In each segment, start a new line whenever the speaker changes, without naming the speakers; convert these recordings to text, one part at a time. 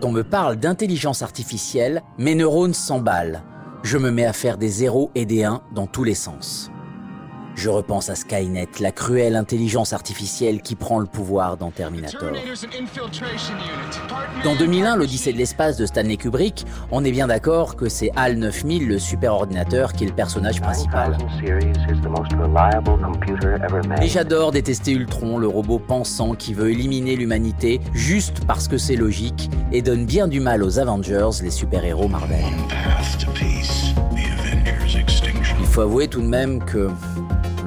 Quand on me parle d'intelligence artificielle, mes neurones s'emballent. Je me mets à faire des zéros et des 1 dans tous les sens. Je repense à Skynet, la cruelle intelligence artificielle qui prend le pouvoir dans Terminator. Dans 2001, l'Odyssée de l'espace de Stanley Kubrick, on est bien d'accord que c'est HAL 9000, le superordinateur, qui est le personnage principal. Et j'adore détester Ultron, le robot pensant qui veut éliminer l'humanité juste parce que c'est logique et donne bien du mal aux Avengers, les super-héros Marvel. Il faut avouer tout de même que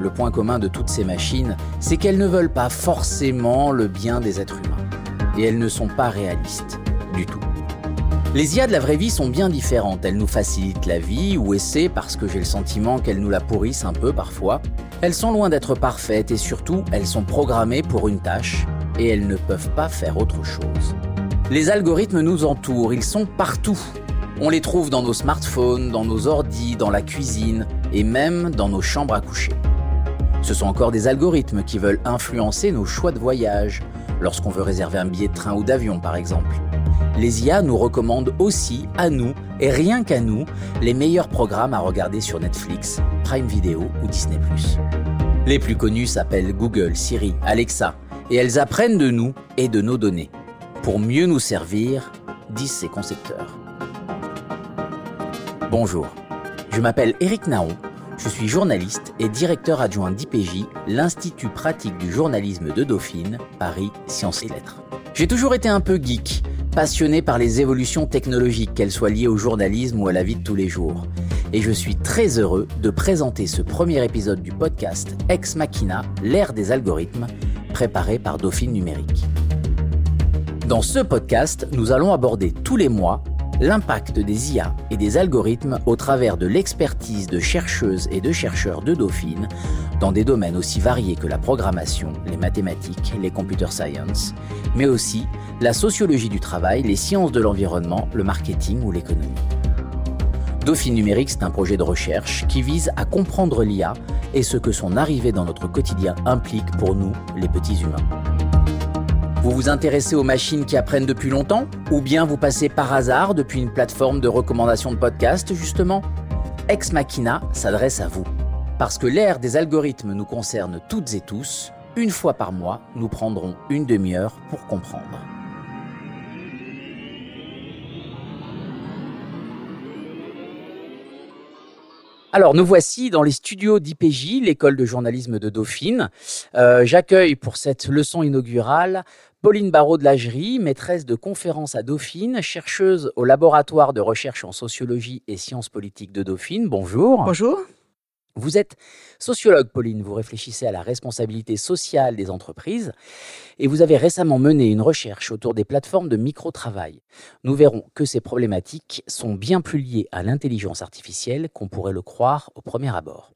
le point commun de toutes ces machines, c'est qu'elles ne veulent pas forcément le bien des êtres humains. Et elles ne sont pas réalistes, du tout. Les IA de la vraie vie sont bien différentes. Elles nous facilitent la vie, ou essaient, parce que j'ai le sentiment qu'elles nous la pourrissent un peu parfois. Elles sont loin d'être parfaites et surtout, elles sont programmées pour une tâche et elles ne peuvent pas faire autre chose. Les algorithmes nous entourent, ils sont partout. On les trouve dans nos smartphones, dans nos ordis, dans la cuisine et même dans nos chambres à coucher. Ce sont encore des algorithmes qui veulent influencer nos choix de voyage, lorsqu'on veut réserver un billet de train ou d'avion par exemple. Les IA nous recommandent aussi, à nous, et rien qu'à nous, les meilleurs programmes à regarder sur Netflix, Prime Video ou Disney ⁇ Les plus connus s'appellent Google, Siri, Alexa, et elles apprennent de nous et de nos données, pour mieux nous servir, disent ses concepteurs. Bonjour, je m'appelle Eric Naon je suis journaliste et directeur adjoint d'IPJ, l'Institut pratique du journalisme de Dauphine, Paris Sciences et Lettres. J'ai toujours été un peu geek, passionné par les évolutions technologiques, qu'elles soient liées au journalisme ou à la vie de tous les jours. Et je suis très heureux de présenter ce premier épisode du podcast Ex Machina, l'ère des algorithmes, préparé par Dauphine Numérique. Dans ce podcast, nous allons aborder tous les mois l'impact des IA et des algorithmes au travers de l'expertise de chercheuses et de chercheurs de Dauphine dans des domaines aussi variés que la programmation, les mathématiques, les computer science, mais aussi la sociologie du travail, les sciences de l'environnement, le marketing ou l'économie. Dauphine numérique, c'est un projet de recherche qui vise à comprendre l'IA et ce que son arrivée dans notre quotidien implique pour nous, les petits humains. Vous vous intéressez aux machines qui apprennent depuis longtemps Ou bien vous passez par hasard depuis une plateforme de recommandation de podcast, justement? Ex Machina s'adresse à vous. Parce que l'ère des algorithmes nous concerne toutes et tous, une fois par mois, nous prendrons une demi-heure pour comprendre. Alors, nous voici dans les studios d'IPJ, l'école de journalisme de Dauphine. Euh, j'accueille pour cette leçon inaugurale Pauline Barraud de Lagerie, maîtresse de conférences à Dauphine, chercheuse au laboratoire de recherche en sociologie et sciences politiques de Dauphine. Bonjour.
Bonjour.
Vous êtes sociologue, Pauline, vous réfléchissez à la responsabilité sociale des entreprises et vous avez récemment mené une recherche autour des plateformes de micro-travail. Nous verrons que ces problématiques sont bien plus liées à l'intelligence artificielle qu'on pourrait le croire au premier abord.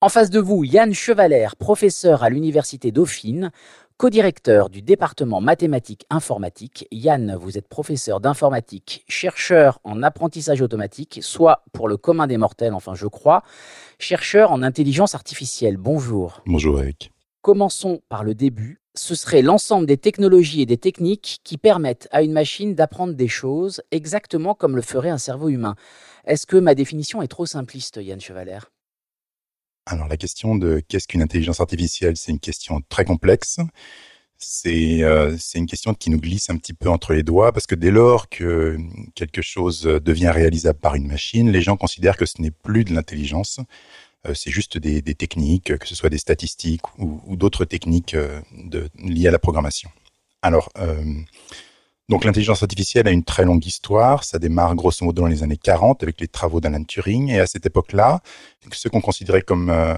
En face de vous, Yann Chevaler, professeur à l'Université Dauphine, Co-directeur du département mathématiques informatique, Yann, vous êtes professeur d'informatique, chercheur en apprentissage automatique, soit pour le commun des mortels, enfin je crois, chercheur en intelligence artificielle. Bonjour.
Bonjour Eric.
Commençons par le début. Ce serait l'ensemble des technologies et des techniques qui permettent à une machine d'apprendre des choses exactement comme le ferait un cerveau humain. Est-ce que ma définition est trop simpliste, Yann Chevaler
alors la question de qu'est-ce qu'une intelligence artificielle, c'est une question très complexe. Euh, c'est une question qui nous glisse un petit peu entre les doigts parce que dès lors que quelque chose devient réalisable par une machine, les gens considèrent que ce n'est plus de l'intelligence, euh, c'est juste des, techniques, que ce soit des statistiques ou, d'autres techniques euh, liées à la programmation. Alors, donc l'intelligence artificielle a une très longue histoire. Ça démarre grosso modo dans les années 40 avec les travaux d'Alan Turing. Et à cette époque-là, ce qu'on considérait comme euh,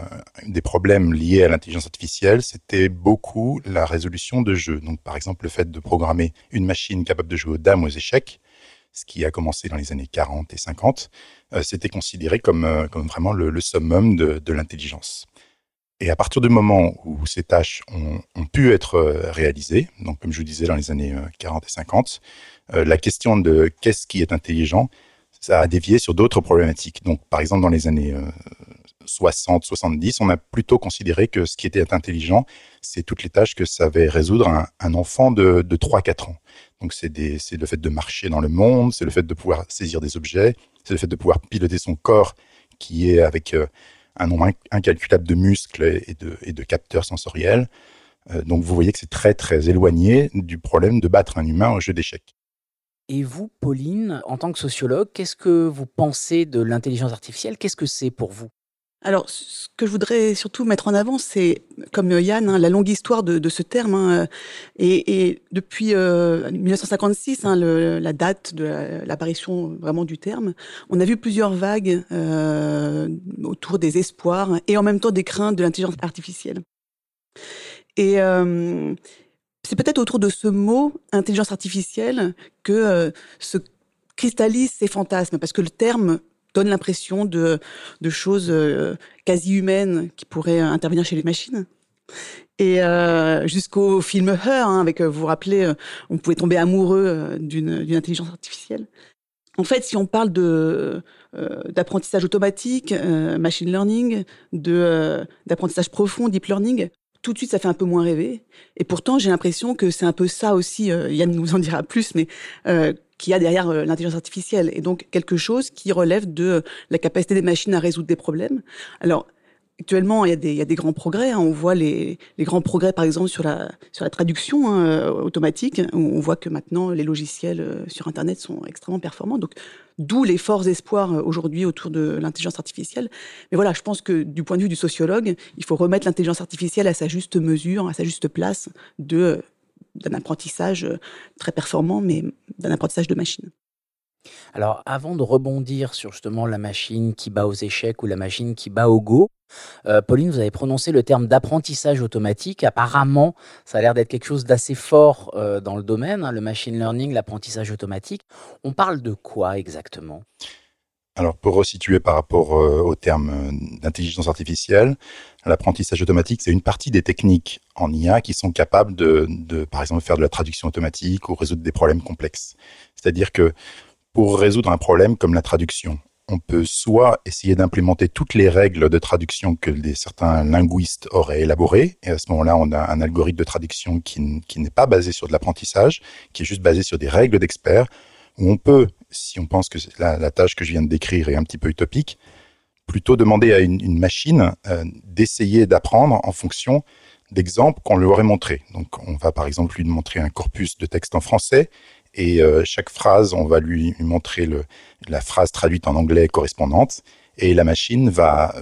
des problèmes liés à l'intelligence artificielle, c'était beaucoup la résolution de jeux. Donc par exemple le fait de programmer une machine capable de jouer aux dames aux échecs, ce qui a commencé dans les années 40 et 50, euh, c'était considéré comme, euh, vraiment le, summum de l'intelligence. Et à partir du moment où ces tâches ont, pu être euh, réalisées, donc comme je vous disais dans les années 40 euh, et 50, euh, la question de qu'est-ce qui est intelligent, ça a dévié sur d'autres problématiques. Donc par exemple dans les années 60, 70, on a plutôt considéré que ce qui était intelligent, c'est toutes les tâches que savait résoudre un, enfant de, de 3-4 ans. Donc c'est le fait de marcher dans le monde, c'est le fait de pouvoir saisir des objets, c'est le fait de pouvoir piloter son corps qui est avec un nombre incalculable de muscles et de, et de capteurs sensoriels. Euh, donc vous voyez que c'est très très éloigné du problème de battre un humain au jeu d'échecs.
Et vous, Pauline, en tant que sociologue, qu'est-ce que vous pensez de l'intelligence artificielle? Qu'est-ce que c'est pour vous?
Alors, ce que je voudrais surtout mettre en avant, c'est, comme Yann, hein, la longue histoire de, ce terme. Hein, et, depuis 1956, euh, hein, la date de l'apparition vraiment du terme, on a vu plusieurs vagues euh, autour des espoirs et en même temps des craintes de l'intelligence artificielle. Et euh, c'est peut-être autour de ce mot, intelligence artificielle, que se cristallisent ces fantasmes, parce que le terme donne l'impression de, de choses euh, quasi humaines qui pourraient intervenir chez les machines. Et euh, jusqu'au film Her, hein, avec, euh, vous vous rappelez, on pouvait tomber amoureux d'une intelligence artificielle. En fait, si on parle d'apprentissage automatique, machine learning, d'apprentissage profond, deep learning, tout de suite, ça fait un peu moins rêver. Et pourtant, j'ai l'impression que c'est un peu ça aussi. Yann nous en dira plus, mais qui a derrière euh, l'intelligence artificielle et donc quelque chose qui relève de euh, la capacité des machines à résoudre des problèmes. Alors actuellement, il y a des, y grands progrès. Hein. On voit les, grands progrès, par exemple, sur la, traduction hein, euh, automatique. On voit que maintenant, les logiciels sur Internet sont extrêmement performants. Donc, d'où les forts espoirs aujourd'hui autour de l'intelligence artificielle. Mais voilà, je pense que du point de vue du sociologue, il faut remettre l'intelligence artificielle à sa juste mesure, à sa juste place de d'un apprentissage euh, très performant, mais d'un apprentissage de machine.
Alors, avant de rebondir sur justement la machine qui bat aux échecs ou la machine qui bat au Go, euh, Pauline, vous avez prononcé le terme d'apprentissage automatique. Apparemment, ça a l'air d'être quelque chose d'assez fort euh, dans le domaine, hein, le machine learning, l'apprentissage automatique. On parle de quoi exactement?
Alors, pour resituer par rapport au terme d'intelligence artificielle, l'apprentissage automatique, c'est une partie des techniques en IA qui sont capables de, de, par exemple, faire de la traduction automatique ou résoudre des problèmes complexes. C'est-à-dire que pour résoudre un problème comme la traduction, on peut soit essayer d'implémenter toutes les règles de traduction que des, certains linguistes auraient élaborées, et à ce moment-là, on a un algorithme de traduction qui, qui n'est pas basé sur de l'apprentissage, qui est juste basé sur des règles d'experts, on peut, si on pense que la, tâche que je viens de décrire est un petit peu utopique, plutôt demander à une, machine euh, d'essayer d'apprendre en fonction d'exemples qu'on lui aurait montrés. Donc, on va par exemple lui montrer un corpus de texte en français et euh, chaque phrase, on va lui montrer la phrase traduite en anglais correspondante et la machine va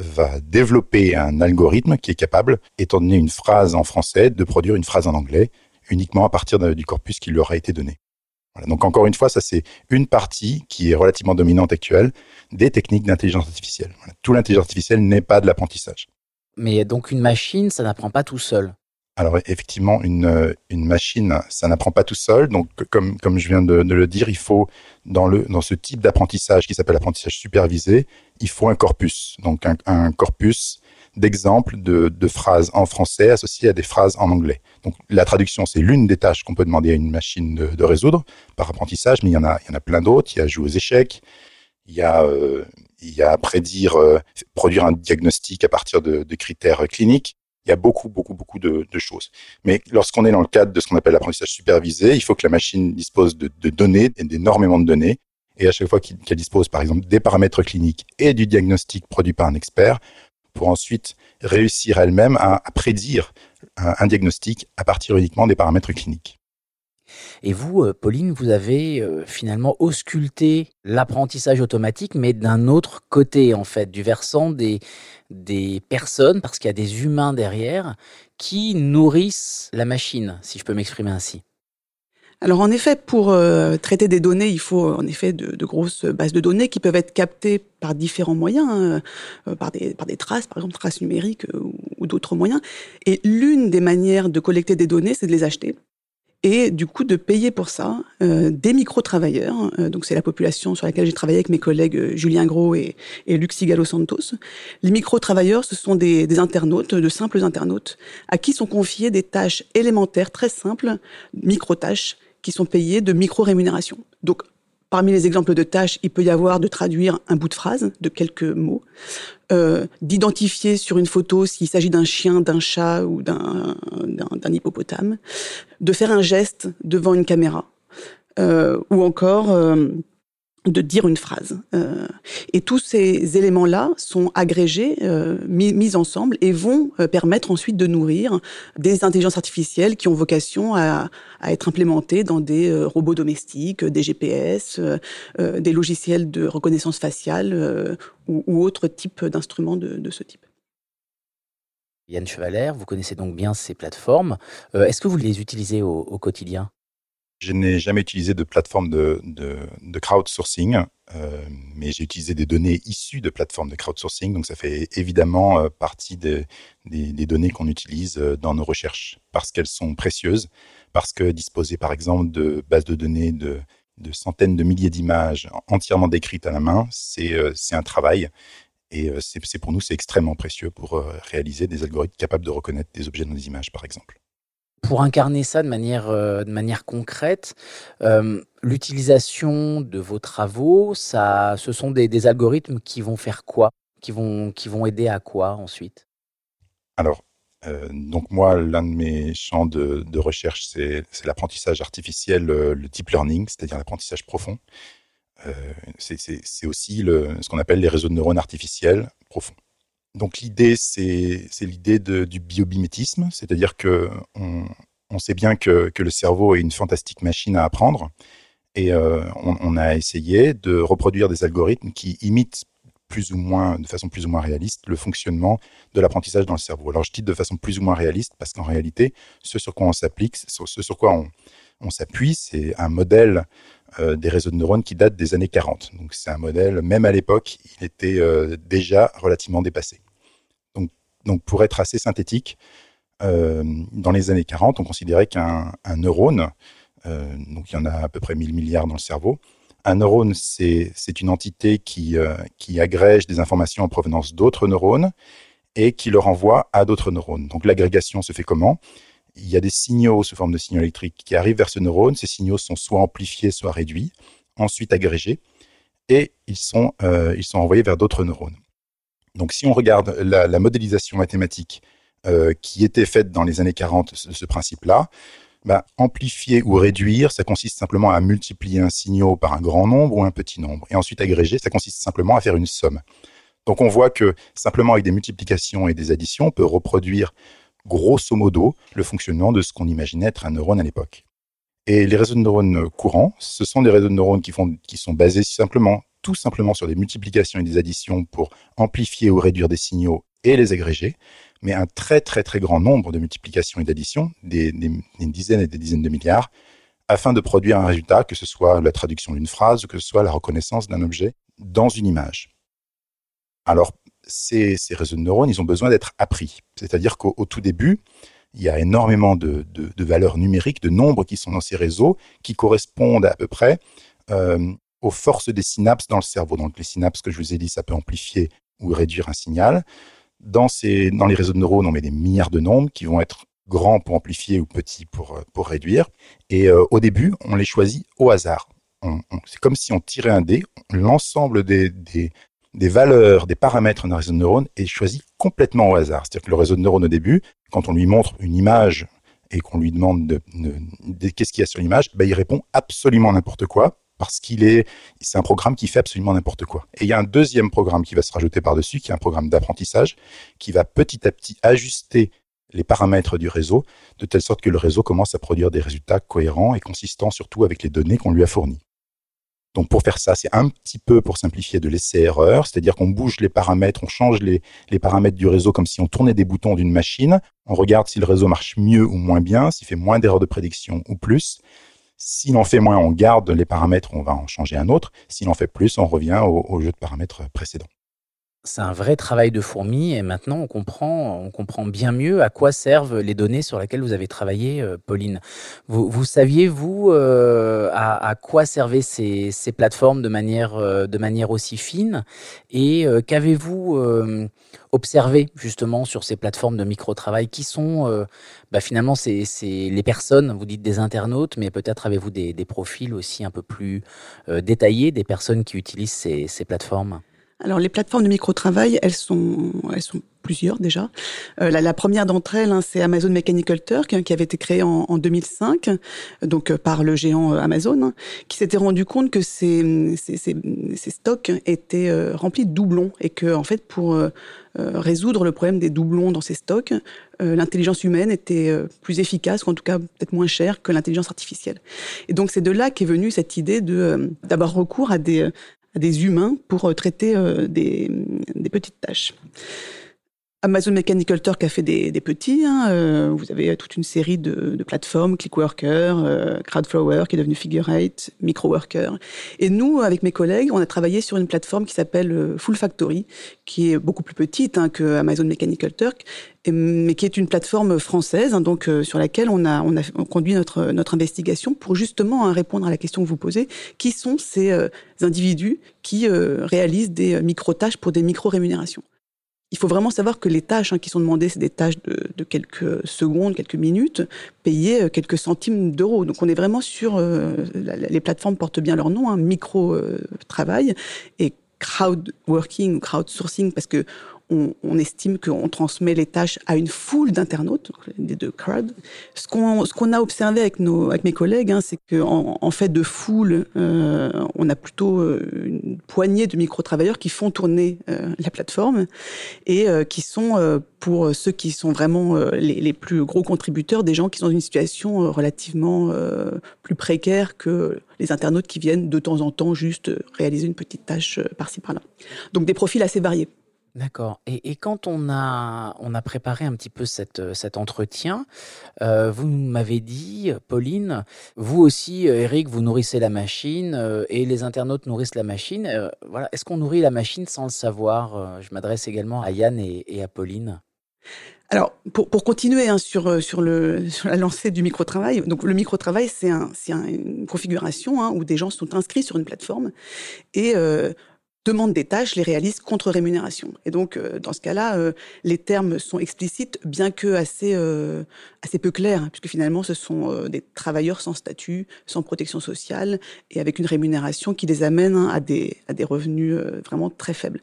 développer un algorithme qui est capable, étant donné une phrase en français, de produire une phrase en anglais uniquement à partir du corpus qui lui aura été donné. Voilà, donc encore une fois, ça c'est une partie qui est relativement dominante actuelle des techniques d'intelligence artificielle. Voilà, tout l'intelligence artificielle n'est pas de l'apprentissage.
Mais donc une machine, ça n'apprend pas tout seul.
Alors effectivement, une, une machine, ça n'apprend pas tout seul. Donc comme, comme je viens de, de le dire, il faut dans, le, dans ce type d'apprentissage qui s'appelle l'apprentissage supervisé, il faut un corpus. Donc un, un corpus d'exemples de, phrases en français associées à des phrases en anglais. Donc la traduction, c'est l'une des tâches qu'on peut demander à une machine de, résoudre par apprentissage, mais il y en a, il y en a plein d'autres. Il y a jouer aux échecs, il y a, euh, il y a prédire, euh, produire un diagnostic à partir de, critères cliniques. Il y a beaucoup, beaucoup, beaucoup de, choses. Mais lorsqu'on est dans le cadre de ce qu'on appelle l'apprentissage supervisé, il faut que la machine dispose de données, d'énormément de données. Et à chaque fois qu'elle dispose, par exemple, des paramètres cliniques et du diagnostic produit par un expert, pour ensuite réussir elle-même à, prédire un, un diagnostic à partir uniquement des paramètres cliniques.
Et vous, euh, Pauline, vous avez euh, finalement ausculté l'apprentissage automatique, mais d'un autre côté, en fait, du versant des, des personnes, parce qu'il y a des humains derrière, qui nourrissent la machine, si je peux m'exprimer ainsi.
Alors en effet, pour euh, traiter des données, il faut en effet de, de, grosses bases de données qui peuvent être captées par différents moyens, hein, euh, par, des, par des traces, par exemple traces numériques euh, ou, d'autres moyens. Et l'une des manières de collecter des données, c'est de les acheter et du coup de payer pour ça euh, des micro-travailleurs. Euh, donc c'est la population sur laquelle j'ai travaillé avec mes collègues Julien Gros et, et Luc Sigalo Santos. Les micro-travailleurs, ce sont des, des, internautes, de simples internautes, à qui sont confiées des tâches élémentaires très simples, micro-tâches, qui sont payées de micro-rémunération. Donc parmi les exemples de tâches, il peut y avoir de traduire un bout de phrase de quelques mots, euh, d'identifier sur une photo s'il s'agit d'un chien, d'un chat ou d'un hippopotame, de faire un geste devant une caméra, euh, ou encore euh, de dire une phrase. Euh, et tous ces éléments-là sont agrégés, euh, mis, ensemble et vont euh, permettre ensuite de nourrir des intelligences artificielles qui ont vocation à, être implémentées dans des robots domestiques, des GPS, des logiciels de reconnaissance faciale ou, autres types d'instruments de, ce type.
Yann Chevaler, vous connaissez donc bien ces plateformes. Est-ce que vous les utilisez au quotidien?
Je n'ai jamais utilisé de plateforme de, crowdsourcing, euh, mais j'ai utilisé des données issues de plateformes de crowdsourcing. Donc, ça fait évidemment euh, partie des, des, données qu'on utilise euh, dans nos recherches parce qu'elles sont précieuses, parce que disposer, par exemple, de bases de données de, de centaines de milliers d'images entièrement décrites à la main, c'est un travail. Et c'est pour nous, c'est extrêmement précieux pour réaliser des algorithmes capables de reconnaître des objets dans des images, par exemple
pour incarner ça de manière, euh, de manière concrète, euh, l'utilisation de vos travaux, ça, ce sont des, algorithmes qui vont faire quoi? Qui vont, qui vont aider à quoi ensuite?
Alors, euh, donc moi, l'un de mes champs de, recherche, c'est l'apprentissage artificiel, le, deep learning, c'est-à-dire l'apprentissage profond. c'est aussi ce qu'on appelle les réseaux de neurones artificiels profonds. Donc l'idée, c'est l'idée du biobimétisme, c'est-à-dire que on, sait bien que, le cerveau est une fantastique machine à apprendre, et euh, on, a essayé de reproduire des algorithmes qui imitent plus ou moins, de façon plus ou moins réaliste, le fonctionnement de l'apprentissage dans le cerveau. Alors je dis de façon plus ou moins réaliste parce qu'en réalité, ce sur quoi on s'applique, ce sur quoi on, s'appuie, c'est un modèle euh, des réseaux de neurones qui date des années 40. Donc c'est un modèle, même à l'époque, il était euh, déjà relativement dépassé. Donc, pour être assez synthétique, euh, dans les années 40, on considérait qu'un neurone, euh, donc il y en a à peu près 1000 milliards dans le cerveau, un neurone, c'est une entité qui, euh, qui agrège des informations en provenance d'autres neurones et qui le renvoie à d'autres neurones. Donc l'agrégation se fait comment? Il y a des signaux sous forme de signaux électriques qui arrivent vers ce neurone. Ces signaux sont soit amplifiés, soit réduits, ensuite agrégés, et ils sont envoyés vers d'autres neurones. Donc si on regarde la, modélisation mathématique euh, qui était faite dans les années 40 de ce, principe-là, bah, amplifier ou réduire, ça consiste simplement à multiplier un signal par un grand nombre ou un petit nombre. Et ensuite agréger, ça consiste simplement à faire une somme. Donc on voit que simplement avec des multiplications et des additions, on peut reproduire grosso modo le fonctionnement de ce qu'on imaginait être un neurone à l'époque. Et les réseaux de neurones courants, ce sont des réseaux de neurones qui sont basés simplement tout simplement sur des multiplications et des additions pour amplifier ou réduire des signaux et les agréger, mais un très très très grand nombre de multiplications et d'additions, des, dizaines et des dizaines de milliards, afin de produire un résultat, que ce soit la traduction d'une phrase ou que ce soit la reconnaissance d'un objet dans une image. Alors, ces, réseaux de neurones, ils ont besoin d'être appris. C'est-à-dire qu'au tout début, il y a énormément de, valeurs numériques, de nombres qui sont dans ces réseaux, qui correspondent à peu près euh, aux forces des synapses dans le cerveau. Donc les synapses que je vous ai dit, ça peut amplifier ou réduire un signal. Dans, ces, dans les réseaux de neurones, on met des milliards de nombres qui vont être grands pour amplifier ou petits pour, euh, pour réduire. Et euh, au début, on les choisit au hasard. c'est comme si on tirait un dé, l'ensemble des, des, valeurs, des paramètres d'un réseau de neurones est choisi complètement au hasard. C'est-à-dire que le réseau de neurones au début, quand on lui montre une image et qu'on lui demande de, de, qu'est-ce qu'il y a sur l'image, ben, il répond absolument n'importe quoi parce qu'il est, c'est un programme qui fait absolument n'importe quoi. Et il y a un deuxième programme qui va se rajouter par-dessus, qui est un programme d'apprentissage, qui va petit à petit ajuster les paramètres du réseau, de telle sorte que le réseau commence à produire des résultats cohérents et consistants, surtout avec les données qu'on lui a fournies. Donc pour faire ça, c'est un petit peu pour simplifier de l'essai-erreur, c'est-à-dire qu'on bouge les paramètres, on change les, les, paramètres du réseau comme si on tournait des boutons d'une machine, on regarde si le réseau marche mieux ou moins bien, s'il fait moins d'erreurs de prédiction ou plus, s'il en fait moins, on garde les paramètres, on va en changer un autre. S'il en fait plus, on revient au, jeu de paramètres précédent.
C'est un vrai travail de fourmi et maintenant on comprend, on comprend bien mieux à quoi servent les données sur lesquelles vous avez travaillé, euh, Pauline. Vous, vous saviez, vous, euh, à, à, quoi servaient ces, ces plateformes de manière, euh, de manière aussi fine et qu'avez-vous observé justement sur ces plateformes de micro-travail qui sont bah, finalement c'est les personnes, vous dites des internautes, mais peut-être avez-vous des, des, profils aussi un peu plus détaillés des personnes qui utilisent ces, ces plateformes?
Alors les plateformes de micro-travail, elles sont, elles sont plusieurs déjà. Euh, la, la, première d'entre elles, hein, c'est Amazon Mechanical Turk, hein, qui avait été créée en, en 2005, donc euh, par le géant euh, Amazon, hein, qui s'était rendu compte que ces, stocks étaient euh, remplis de doublons et que en fait pour résoudre le problème des doublons dans ces stocks, l'intelligence humaine était plus efficace, ou en tout cas peut-être moins chère que l'intelligence artificielle. Et donc c'est de là qu'est venue cette idée de d'avoir recours à des des humains pour euh, traiter euh, des petites tâches. Amazon Mechanical Turk a fait des, petits. Hein, euh, vous avez toute une série de, de plateformes, Clickworker, euh, Crowdflower qui est devenu Figure 8, Microworker. Et nous, avec mes collègues, on a travaillé sur une plateforme qui s'appelle euh, Full Factory, qui est beaucoup plus petite hein, que Amazon Mechanical Turk, mais qui est une plateforme française, hein, donc euh, sur laquelle on a, on a conduit notre, notre investigation pour justement hein, répondre à la question que vous posez qui sont ces euh, individus qui réalisent des micro-tâches pour des micro-rémunérations? Il faut vraiment savoir que les tâches hein, qui sont demandées, c'est des tâches de, quelques secondes, quelques minutes, payées euh, quelques centimes d'euros. Donc on est vraiment sur, euh, les plateformes portent bien leur nom, hein, micro-travail euh, et crowd working ou crowdsourcing parce que on, estime qu'on transmet les tâches à une foule d'internautes, des deux crowd. Ce qu'on a observé avec mes collègues, hein, c'est qu'en en fait de foule, euh, on a plutôt euh, une poignée de micro-travailleurs qui font tourner euh, la plateforme et qui sont pour ceux qui sont vraiment les, les, plus gros contributeurs, des gens qui sont dans une situation relativement plus précaire que les internautes qui viennent de temps en temps juste réaliser une petite tâche par-ci par-là. Donc des profils assez variés.
D'accord. Et, quand on a, on a préparé un petit peu cette, cet entretien, euh, vous m'avez dit, Pauline, vous aussi, euh, Eric, vous nourrissez la machine euh, et les internautes nourrissent la machine. Euh, voilà. Est-ce qu'on nourrit la machine sans le savoir euh, Je m'adresse également à Yann et, à Pauline.
Alors, pour, pour continuer hein, sur, sur, le, sur la lancée du micro-travail, donc le micro-travail, c'est un, un, une configuration hein, où des gens sont inscrits sur une plateforme et euh, demande des tâches, les réalise contre rémunération. Et donc, euh, dans ce cas-là, euh, les termes sont explicites, bien que assez, euh, assez peu clairs, hein, puisque finalement, ce sont euh, des travailleurs sans statut, sans protection sociale, et avec une rémunération qui les amène hein, à, des, à des revenus euh, vraiment très faibles.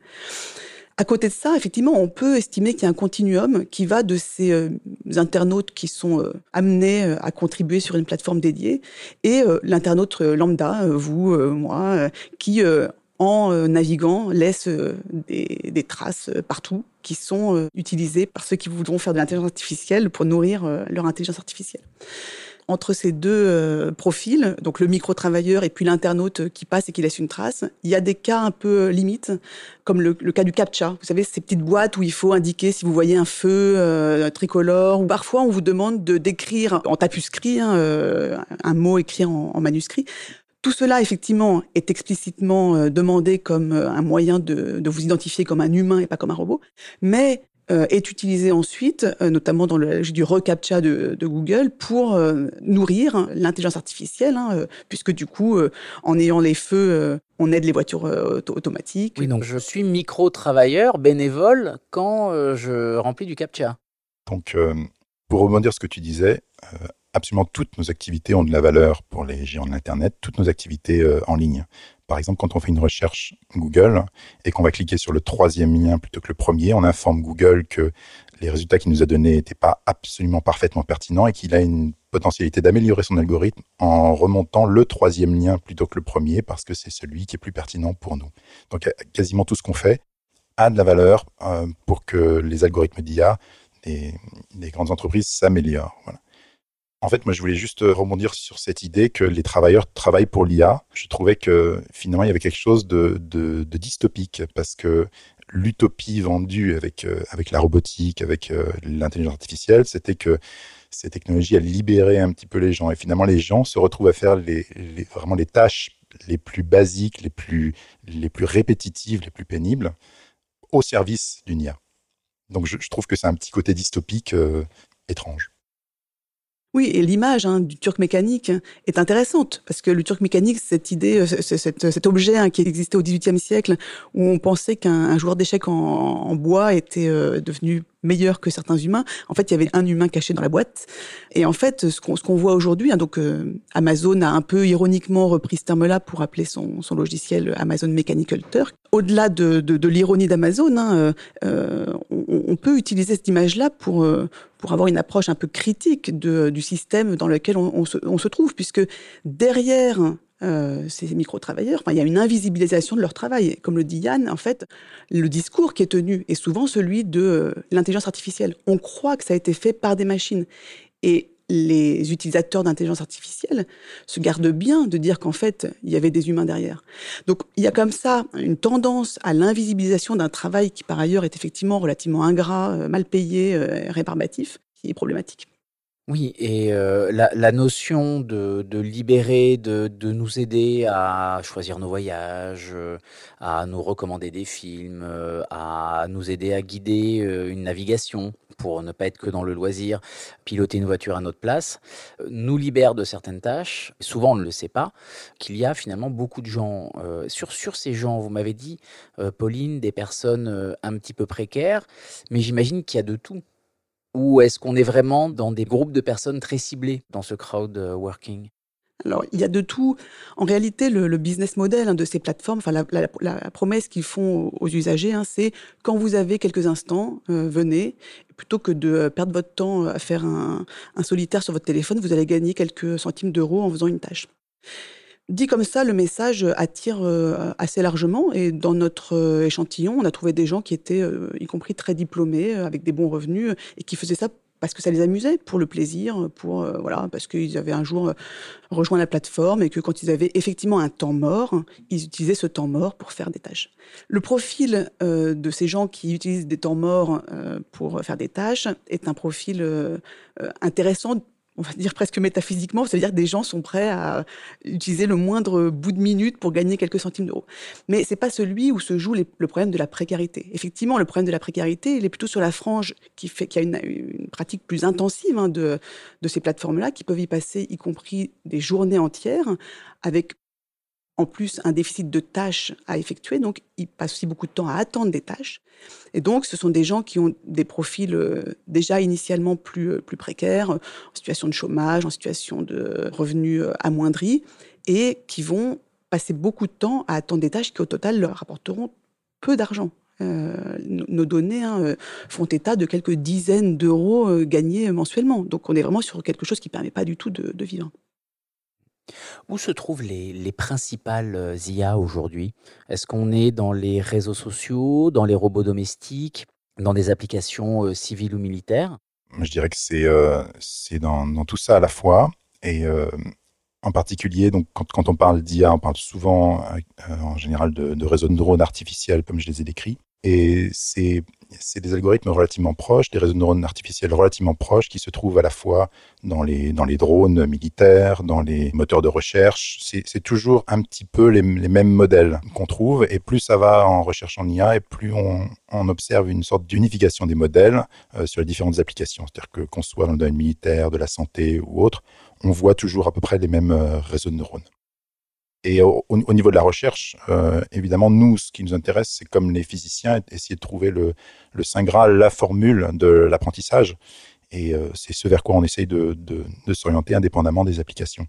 À côté de ça, effectivement, on peut estimer qu'il y a un continuum qui va de ces euh, internautes qui sont euh, amenés euh, à contribuer sur une plateforme dédiée et l'internaute lambda, vous, moi, qui en euh, naviguant, laisse euh, des, traces euh, partout qui sont utilisées par ceux qui voudront faire de l'intelligence artificielle pour nourrir leur intelligence artificielle. Entre ces deux profils, donc le micro-travailleur et puis l'internaute qui passe et qui laisse une trace, il y a des cas un peu limites, comme le, cas du CAPTCHA. Vous savez, ces petites boîtes où il faut indiquer si vous voyez un feu euh, tricolore, ou parfois on vous demande de d'écrire en tapuscrit hein, un mot écrit en manuscrit. Tout cela, effectivement, est explicitement euh, demandé comme euh, un moyen de, de, vous identifier comme un humain et pas comme un robot, mais euh, est utilisé ensuite, euh, notamment dans le du reCAPTCHA de, de Google, pour euh, nourrir l'intelligence artificielle, hein, puisque du coup, en ayant les feux, on aide les voitures auto automatiques.
Oui, donc je suis micro-travailleur, bénévole, quand je remplis du CAPTCHA.
Donc, pour rebondir ce que tu disais, absolument toutes nos activités ont de la valeur pour les géants de l'Internet, toutes nos activités euh, en ligne. Par exemple, quand on fait une recherche Google et qu'on va cliquer sur le troisième lien plutôt que le premier, on informe Google que les résultats qu'il nous a donnés n'étaient pas absolument parfaitement pertinents et qu'il a une potentialité d'améliorer son algorithme en remontant le troisième lien plutôt que le premier parce que c'est celui qui est plus pertinent pour nous. Donc quasiment tout ce qu'on fait a de la valeur euh, pour que les algorithmes d'IA des, des, grandes entreprises s'améliorent. Voilà. En fait, moi, je voulais juste rebondir sur cette idée que les travailleurs travaillent pour l'IA. Je trouvais que finalement, il y avait quelque chose de, dystopique parce que l'utopie vendue avec, euh, avec la robotique, avec euh, l'intelligence artificielle, c'était que ces technologies allaient libérer un petit peu les gens. Et finalement, les gens se retrouvent à faire les, vraiment les tâches les plus basiques, les plus répétitives, les plus pénibles au service d'une IA. Donc je, trouve que c'est un petit côté dystopique étrange.
Oui, et l'image hein, du turc mécanique est intéressante parce que le turc mécanique, cette idée, euh, cet, objet hein, qui existait au XVIIIe siècle, où on pensait qu'un joueur d'échecs en, bois était euh, devenu meilleur que certains humains. En fait, il y avait un humain caché dans la boîte. Et en fait, ce qu'on voit aujourd'hui, hein, donc euh, Amazon a un peu ironiquement repris ce terme-là pour appeler son, son, logiciel Amazon Mechanical Turk. Au-delà de, de, l'ironie d'Amazon, hein, euh, euh on, peut utiliser cette image-là pour pour avoir une approche un peu critique de, du système dans lequel on, se, on se trouve, puisque derrière euh, ces micro-travailleurs. Enfin, il y a une invisibilisation de leur travail. Comme le dit Yann, en fait, le discours qui est tenu est souvent celui de euh, l'intelligence artificielle. On croit que ça a été fait par des machines. Et les utilisateurs d'intelligence artificielle se gardent bien de dire qu'en fait, il y avait des humains derrière. Donc, il y a comme ça une tendance à l'invisibilisation d'un travail qui, par ailleurs, est effectivement relativement ingrat, euh, mal payé, rébarbatif, qui est problématique.
Oui, et euh, la, notion de, libérer, de, nous aider à choisir nos voyages, euh, à nous recommander des films, euh, à nous aider à guider une navigation pour ne pas être que dans le loisir, piloter une voiture à notre place, nous libère de certaines tâches. Souvent, on ne le sait pas, qu'il y a finalement beaucoup de gens. sur, sur ces gens, vous m'avez dit, Pauline, des personnes un petit peu précaires, mais j'imagine qu'il y a de tout. Ou est-ce qu'on est vraiment dans des groupes de personnes très ciblés dans ce crowd euh, working?
Alors, il y a de tout. En réalité, le, business model hein, de ces plateformes, enfin la, promesse qu'ils font aux usagers, hein, c'est quand vous avez quelques instants, euh, venez. Plutôt que de euh, perdre votre temps à faire un solitaire sur votre téléphone, vous allez gagner quelques centimes d'euros en faisant une tâche. Dit comme ça, le message attire euh, assez largement et dans notre euh, échantillon, on a trouvé des gens qui étaient, euh, y compris très diplômés, avec des bons revenus et qui faisaient ça parce que ça les amusait, pour le plaisir, pour voilà, parce qu'ils avaient un jour rejoint la plateforme et que quand ils avaient effectivement un temps mort, ils utilisaient ce temps mort pour faire des tâches. Le profil de ces gens qui utilisent des temps morts pour faire des tâches est un profil intéressant on va dire presque métaphysiquement, c'est-à-dire que des gens sont prêts à utiliser le moindre bout de minute pour gagner quelques centimes d'euros. Mais c'est pas celui où se joue le problème de la précarité. Effectivement, le problème de la précarité, il est plutôt sur la frange qui fait qui a une, pratique plus intensive hein, de ces plateformes-là, qui peuvent y passer, y compris des journées entières, avec en plus un déficit de tâches à effectuer, donc ils passent aussi beaucoup de temps à attendre des tâches. Et donc, ce sont des gens qui ont des profils euh, déjà initialement plus, euh, plus précaires, en situation de chômage, en situation de revenus euh, amoindris, et qui vont passer beaucoup de temps à attendre des tâches qui, au total, leur rapporteront peu d'argent. nos données hein, font état de quelques dizaines d'euros gagnés mensuellement. Donc, on est vraiment sur quelque chose qui ne permet pas du tout de vivre.
Où se trouvent les, principales euh, IA aujourd'hui? Est-ce qu'on est dans les réseaux sociaux, dans les robots domestiques, dans des applications euh, civiles ou militaires?
Je dirais que c'est euh, dans, tout ça à la fois. Et en particulier, donc, quand, on parle d'IA, on parle souvent en général de, de réseaux de neurones artificiels, comme je les ai décrits. Et c'est des algorithmes relativement proches, des réseaux de neurones artificiels relativement proches qui se trouvent à la fois dans les, dans les drones militaires, dans les moteurs de recherche. C'est toujours un petit peu les, les mêmes modèles qu'on trouve. Et plus ça va en recherche en IA, et plus on, on observe une sorte d'unification des modèles euh, sur les différentes applications. C'est-à-dire que qu'on soit dans le domaine militaire, de la santé ou autre, on voit toujours à peu près les mêmes euh, réseaux de neurones. Et au, niveau de la recherche, euh, évidemment, nous, ce qui nous intéresse, c'est comme les physiciens, essayer de trouver le, Saint Graal, la formule de l'apprentissage. Et euh, c'est ce vers quoi on essaye de s'orienter indépendamment des applications.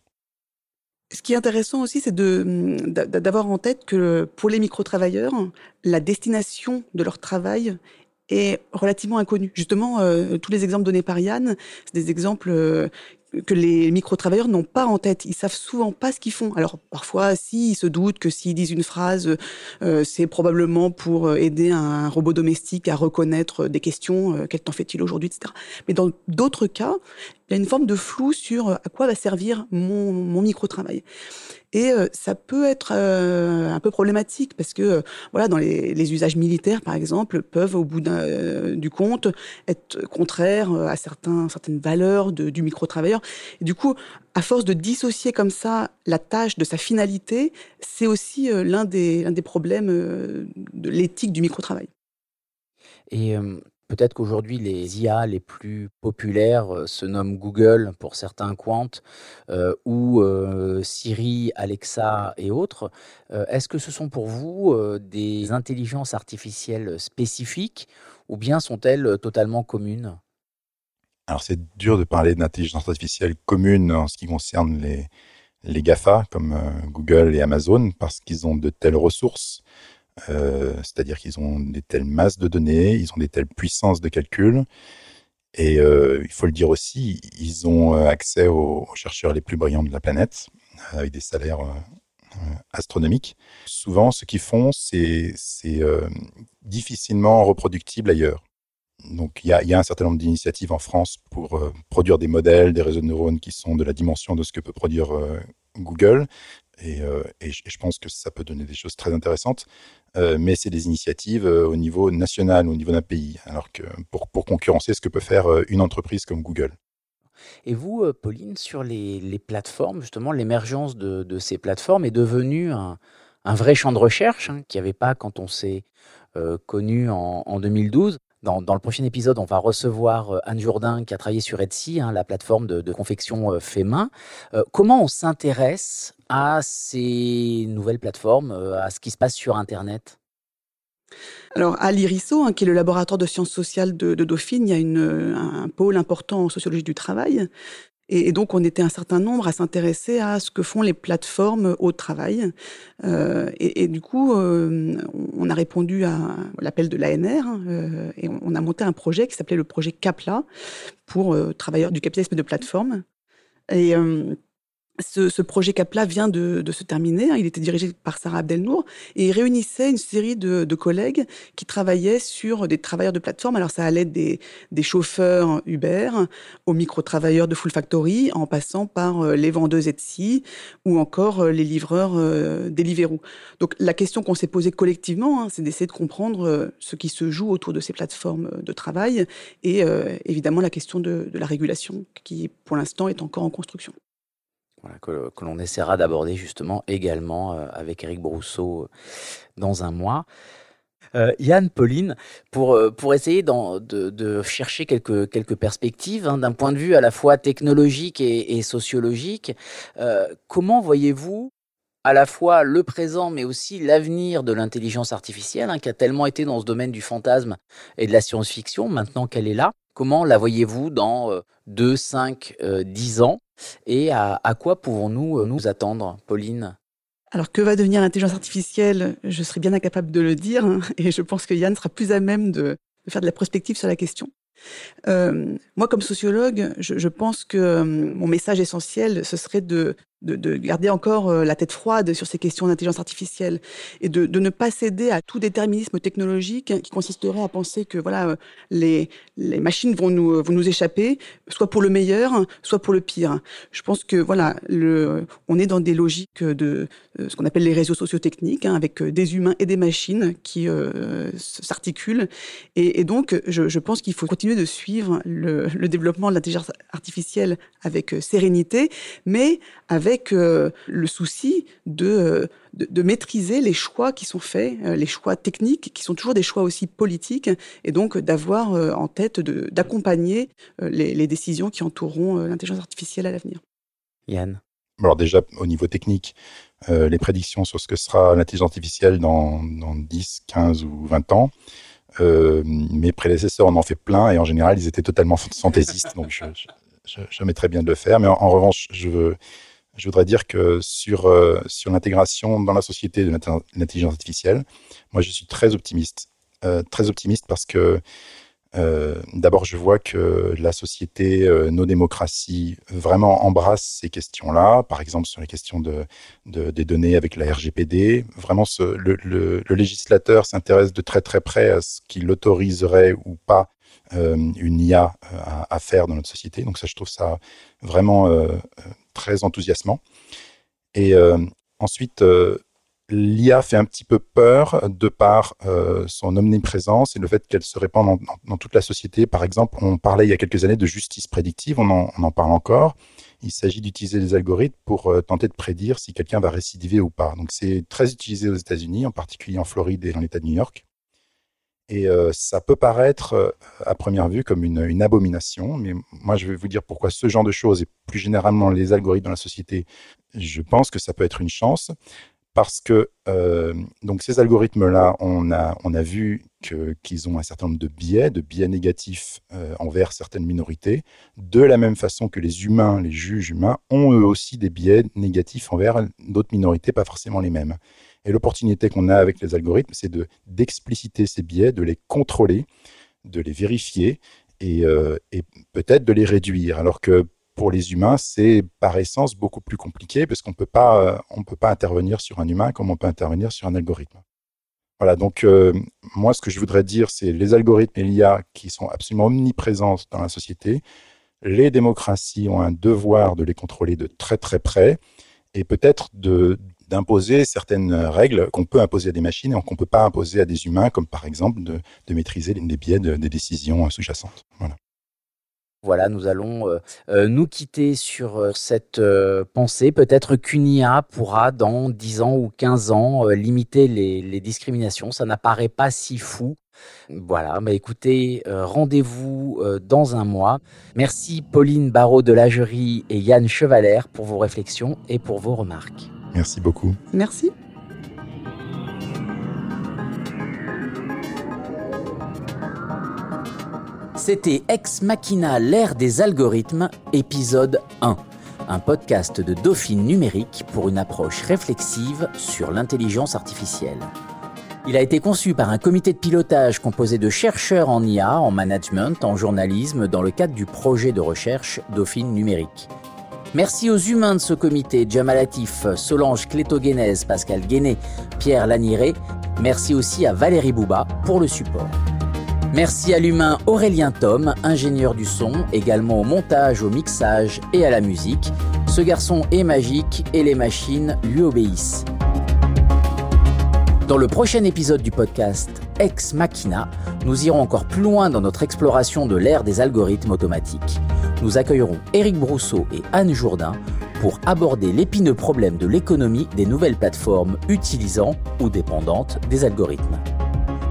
Ce qui est intéressant aussi, c'est d'avoir en tête que pour les micro-travailleurs, la destination de leur travail est relativement inconnue. Justement, euh, tous les exemples donnés par Yann, c'est des exemples euh, que les micro-travailleurs n'ont pas en tête. Ils savent souvent pas ce qu'ils font. Alors parfois, si, ils se doutent que s'ils disent une phrase, euh, c'est probablement pour euh, aider un robot domestique à reconnaître des questions, euh, quel temps fait-il aujourd'hui, etc. Mais dans d'autres cas, il y a une forme de flou sur à quoi va servir mon, mon micro-travail. Et euh, ça peut être euh, un peu problématique parce que, euh, voilà, dans les, usages militaires, par exemple, peuvent, au bout du compte, être contraires à certains, certaines valeurs du micro-travailleur. Et du coup, à force de dissocier comme ça la tâche de sa finalité, c'est aussi l'un des, des problèmes de l'éthique du micro-travail.
Et peut-être qu'aujourd'hui, les IA les plus populaires se nomment Google pour certains quants ou Siri, Alexa et autres. Est-ce que ce sont pour vous des intelligences artificielles spécifiques ou bien sont-elles totalement communes?
Alors c'est dur de parler d'intelligence artificielle commune en ce qui concerne les GAFA comme Google et Amazon parce qu'ils ont de telles ressources euh, c'est-à-dire qu'ils ont des telles masses de données, ils ont des telles puissances de calcul. Et euh, il faut le dire aussi, ils ont euh, accès aux, chercheurs les plus brillants de la planète, avec des salaires astronomiques. Souvent, ce qu'ils font, c'est difficilement reproductible ailleurs. Donc, il y a, y a, un certain nombre d'initiatives en France pour produire des modèles, des réseaux de neurones qui sont de la dimension de ce que peut produire Google. Et, et, je pense que ça peut donner des choses très intéressantes. Euh, mais c'est des initiatives euh, au niveau national, au niveau d'un pays, alors que pour, concurrencer ce que peut faire euh, une entreprise comme Google.
Et vous, Pauline, sur les, plateformes, justement, l'émergence de, ces plateformes est devenue un, vrai champ de recherche hein, qu'il n'y avait pas quand on s'est connu en 2012. Dans, le prochain épisode, on va recevoir Anne Jourdain qui a travaillé sur Etsy, hein, la plateforme de, confection fait main. comment on s'intéresse à ces nouvelles plateformes, euh, à ce qui se passe sur Internet?
Alors, à l'IRISO, hein, qui est le laboratoire de sciences sociales de, Dauphine, il y a un pôle important en sociologie du travail. Et, donc, on était un certain nombre à s'intéresser à ce que font les plateformes au travail. Euh, et, du coup, euh, on a répondu à l'appel de l'ANR hein, et on, a monté un projet qui s'appelait le projet CAPLA pour travailleurs du capitalisme de plateforme. Ce, projet CAPLA vient de, se terminer. Hein. Il était dirigé par Sarah Abdelnour et il réunissait une série de, collègues qui travaillaient sur des travailleurs de plateforme. Alors ça allait des, des chauffeurs Uber aux micro-travailleurs de Full Factory, en passant par euh, les vendeuses Etsy ou encore euh, les livreurs euh, Deliveroo. Donc la question qu'on s'est posée collectivement, hein, c'est d'essayer de comprendre ce qui se joue autour de ces plateformes de travail et évidemment la question de la régulation qui pour l'instant est encore en construction
que, l'on essaiera d'aborder justement également euh, avec Eric Brousseau euh, dans un mois. Euh, Yann, Pauline, pour, pour essayer de, de, chercher quelques, quelques perspectives hein, d'un point de vue à la fois technologique et, sociologique, comment voyez-vous à la fois le présent mais aussi l'avenir de l'intelligence artificielle hein, qui a tellement été dans ce domaine du fantasme et de la science-fiction, maintenant qu'elle est là? Comment la voyez-vous dans 2, 5, 10 ans et à, quoi pouvons-nous euh, nous attendre, Pauline?
Alors, que va devenir l'intelligence artificielle? Je serais bien incapable de le dire, hein, et je pense que Yann sera plus à même de, faire de la prospective sur la question. Euh, moi, comme sociologue, je, pense que euh, mon message essentiel, ce serait de de, garder encore euh, la tête froide sur ces questions d'intelligence artificielle et de, ne pas céder à tout déterminisme technologique qui consisterait à penser que voilà euh, les, les machines vont nous, vont nous échapper, soit pour le meilleur, soit pour le pire. Je pense que voilà, le, on est dans des logiques de euh, ce qu'on appelle les réseaux sociotechniques, hein, avec des humains et des machines qui s'articulent. Et, donc, je, pense qu'il faut continuer de suivre le développement de l'intelligence artificielle avec sérénité, mais avec avec euh, le souci euh, de, de, maîtriser les choix qui sont faits, euh, les choix techniques, qui sont toujours des choix aussi politiques, et donc d'avoir en tête d'accompagner les, décisions qui entoureront l'intelligence artificielle à l'avenir.
Yann
alors déjà, au niveau technique, les prédictions sur ce que sera l'intelligence artificielle dans, dans, 10, 15 ou 20 ans, mes prédécesseurs en ont fait plein et en général, ils étaient totalement fantaisistes. donc, je, je, très bien de le faire. Mais en revanche, je veux je voudrais dire que sur, euh, sur l'intégration dans la société de l'intelligence artificielle, moi je suis très optimiste. Euh, très optimiste parce que euh, d'abord je vois que la société, nos démocraties vraiment embrassent ces questions-là, par exemple sur les questions de, de, des données avec la RGPD. Vraiment, le, législateur s'intéresse de très très près à ce qu'il autoriserait ou pas une IA à, à, faire dans notre société. Donc ça, je trouve ça vraiment très enthousiasmant. Et euh, ensuite, euh, l'IA fait un petit peu peur de par euh, son omniprésence et le fait qu'elle se répand dans, toute la société. Par exemple, on parlait il y a quelques années de justice prédictive, on en, parle encore. Il s'agit d'utiliser des algorithmes pour tenter de prédire si quelqu'un va récidiver ou pas. Donc c'est très utilisé aux États-Unis, en particulier en Floride et dans l'État de New York. Et ça peut paraître à première vue comme une, abomination, mais moi je vais vous dire pourquoi ce genre de choses et plus généralement les algorithmes dans la société, je pense que ça peut être une chance parce que euh, donc ces algorithmes-là, on a, on a vu qu'ils ont un certain nombre de biais, de biais négatifs euh, envers certaines minorités, de la même façon que les humains, les juges humains, ont eux aussi des biais négatifs envers d'autres minorités, pas forcément les mêmes. Et l'opportunité qu'on a avec les algorithmes, c'est de d'expliciter ces biais, de les contrôler, de les vérifier et, euh, et peut-être de les réduire. Alors que pour les humains, c'est par essence beaucoup plus compliqué parce qu'on euh, on peut pas intervenir sur un humain comme on peut intervenir sur un algorithme. Voilà, donc euh, moi, ce que je voudrais dire, c'est les algorithmes et l'IA qui sont absolument omniprésents dans la société. Les démocraties ont un devoir de les contrôler de très très près et peut-être d'imposer certaines règles qu'on peut imposer à des machines et qu'on ne peut pas imposer à des humains, comme par exemple de, de maîtriser les biais des décisions sous-jacentes. Voilà.
Voilà, nous allons euh, euh, nous quitter sur euh, cette pensée. Peut-être qu'une IA pourra, dans 10 ans ou 15 ans, limiter les, discriminations. Ça n'apparaît pas si fou. Voilà, mais écoutez, rendez-vous dans un mois. Merci Pauline Barraud de la jury et Yann Chevalère pour vos réflexions et pour vos remarques.
Merci beaucoup.
Merci.
C'était Ex Machina, l'ère des algorithmes, épisode 1. Un podcast de Dauphine numérique pour une approche réflexive sur l'intelligence artificielle. Il a été conçu par un comité de pilotage composé de chercheurs en IA, en management, en journalisme, dans le cadre du projet de recherche Dauphine numérique. Merci aux humains de ce comité, Jamal Latif, Solange Clétoguénèse, Pascal Guéné, Pierre Laniré. Merci aussi à Valérie Bouba pour le support. Merci à l'humain Aurélien Tom, ingénieur du son, également au montage, au mixage et à la musique. Ce garçon est magique et les machines lui obéissent. Dans le prochain épisode du podcast Ex Machina, nous irons encore plus loin dans notre exploration de l'ère des algorithmes automatiques. Nous accueillerons Éric Brousseau et Anne Jourdain pour aborder l'épineux problème de l'économie des nouvelles plateformes utilisant ou dépendantes des algorithmes.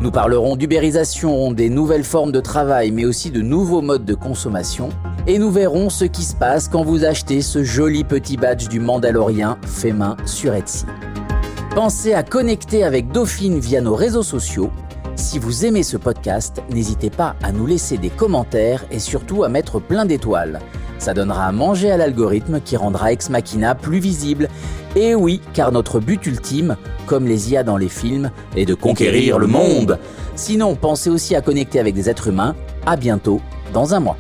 Nous parlerons d'ubérisation, des nouvelles formes de travail, mais aussi de nouveaux modes de consommation. Et nous verrons ce qui se passe quand vous achetez ce joli petit badge du Mandalorien fait main sur Etsy. Pensez à connecter avec Dauphine via nos réseaux sociaux. Si vous aimez ce podcast, n'hésitez pas à nous laisser des commentaires et surtout à mettre plein d'étoiles. Ça donnera à manger à l'algorithme qui rendra Ex Machina plus visible. Et oui, car notre but ultime, comme les IA dans les films, est de conquérir le monde. Sinon, pensez aussi à connecter avec des êtres humains. À bientôt, dans un mois.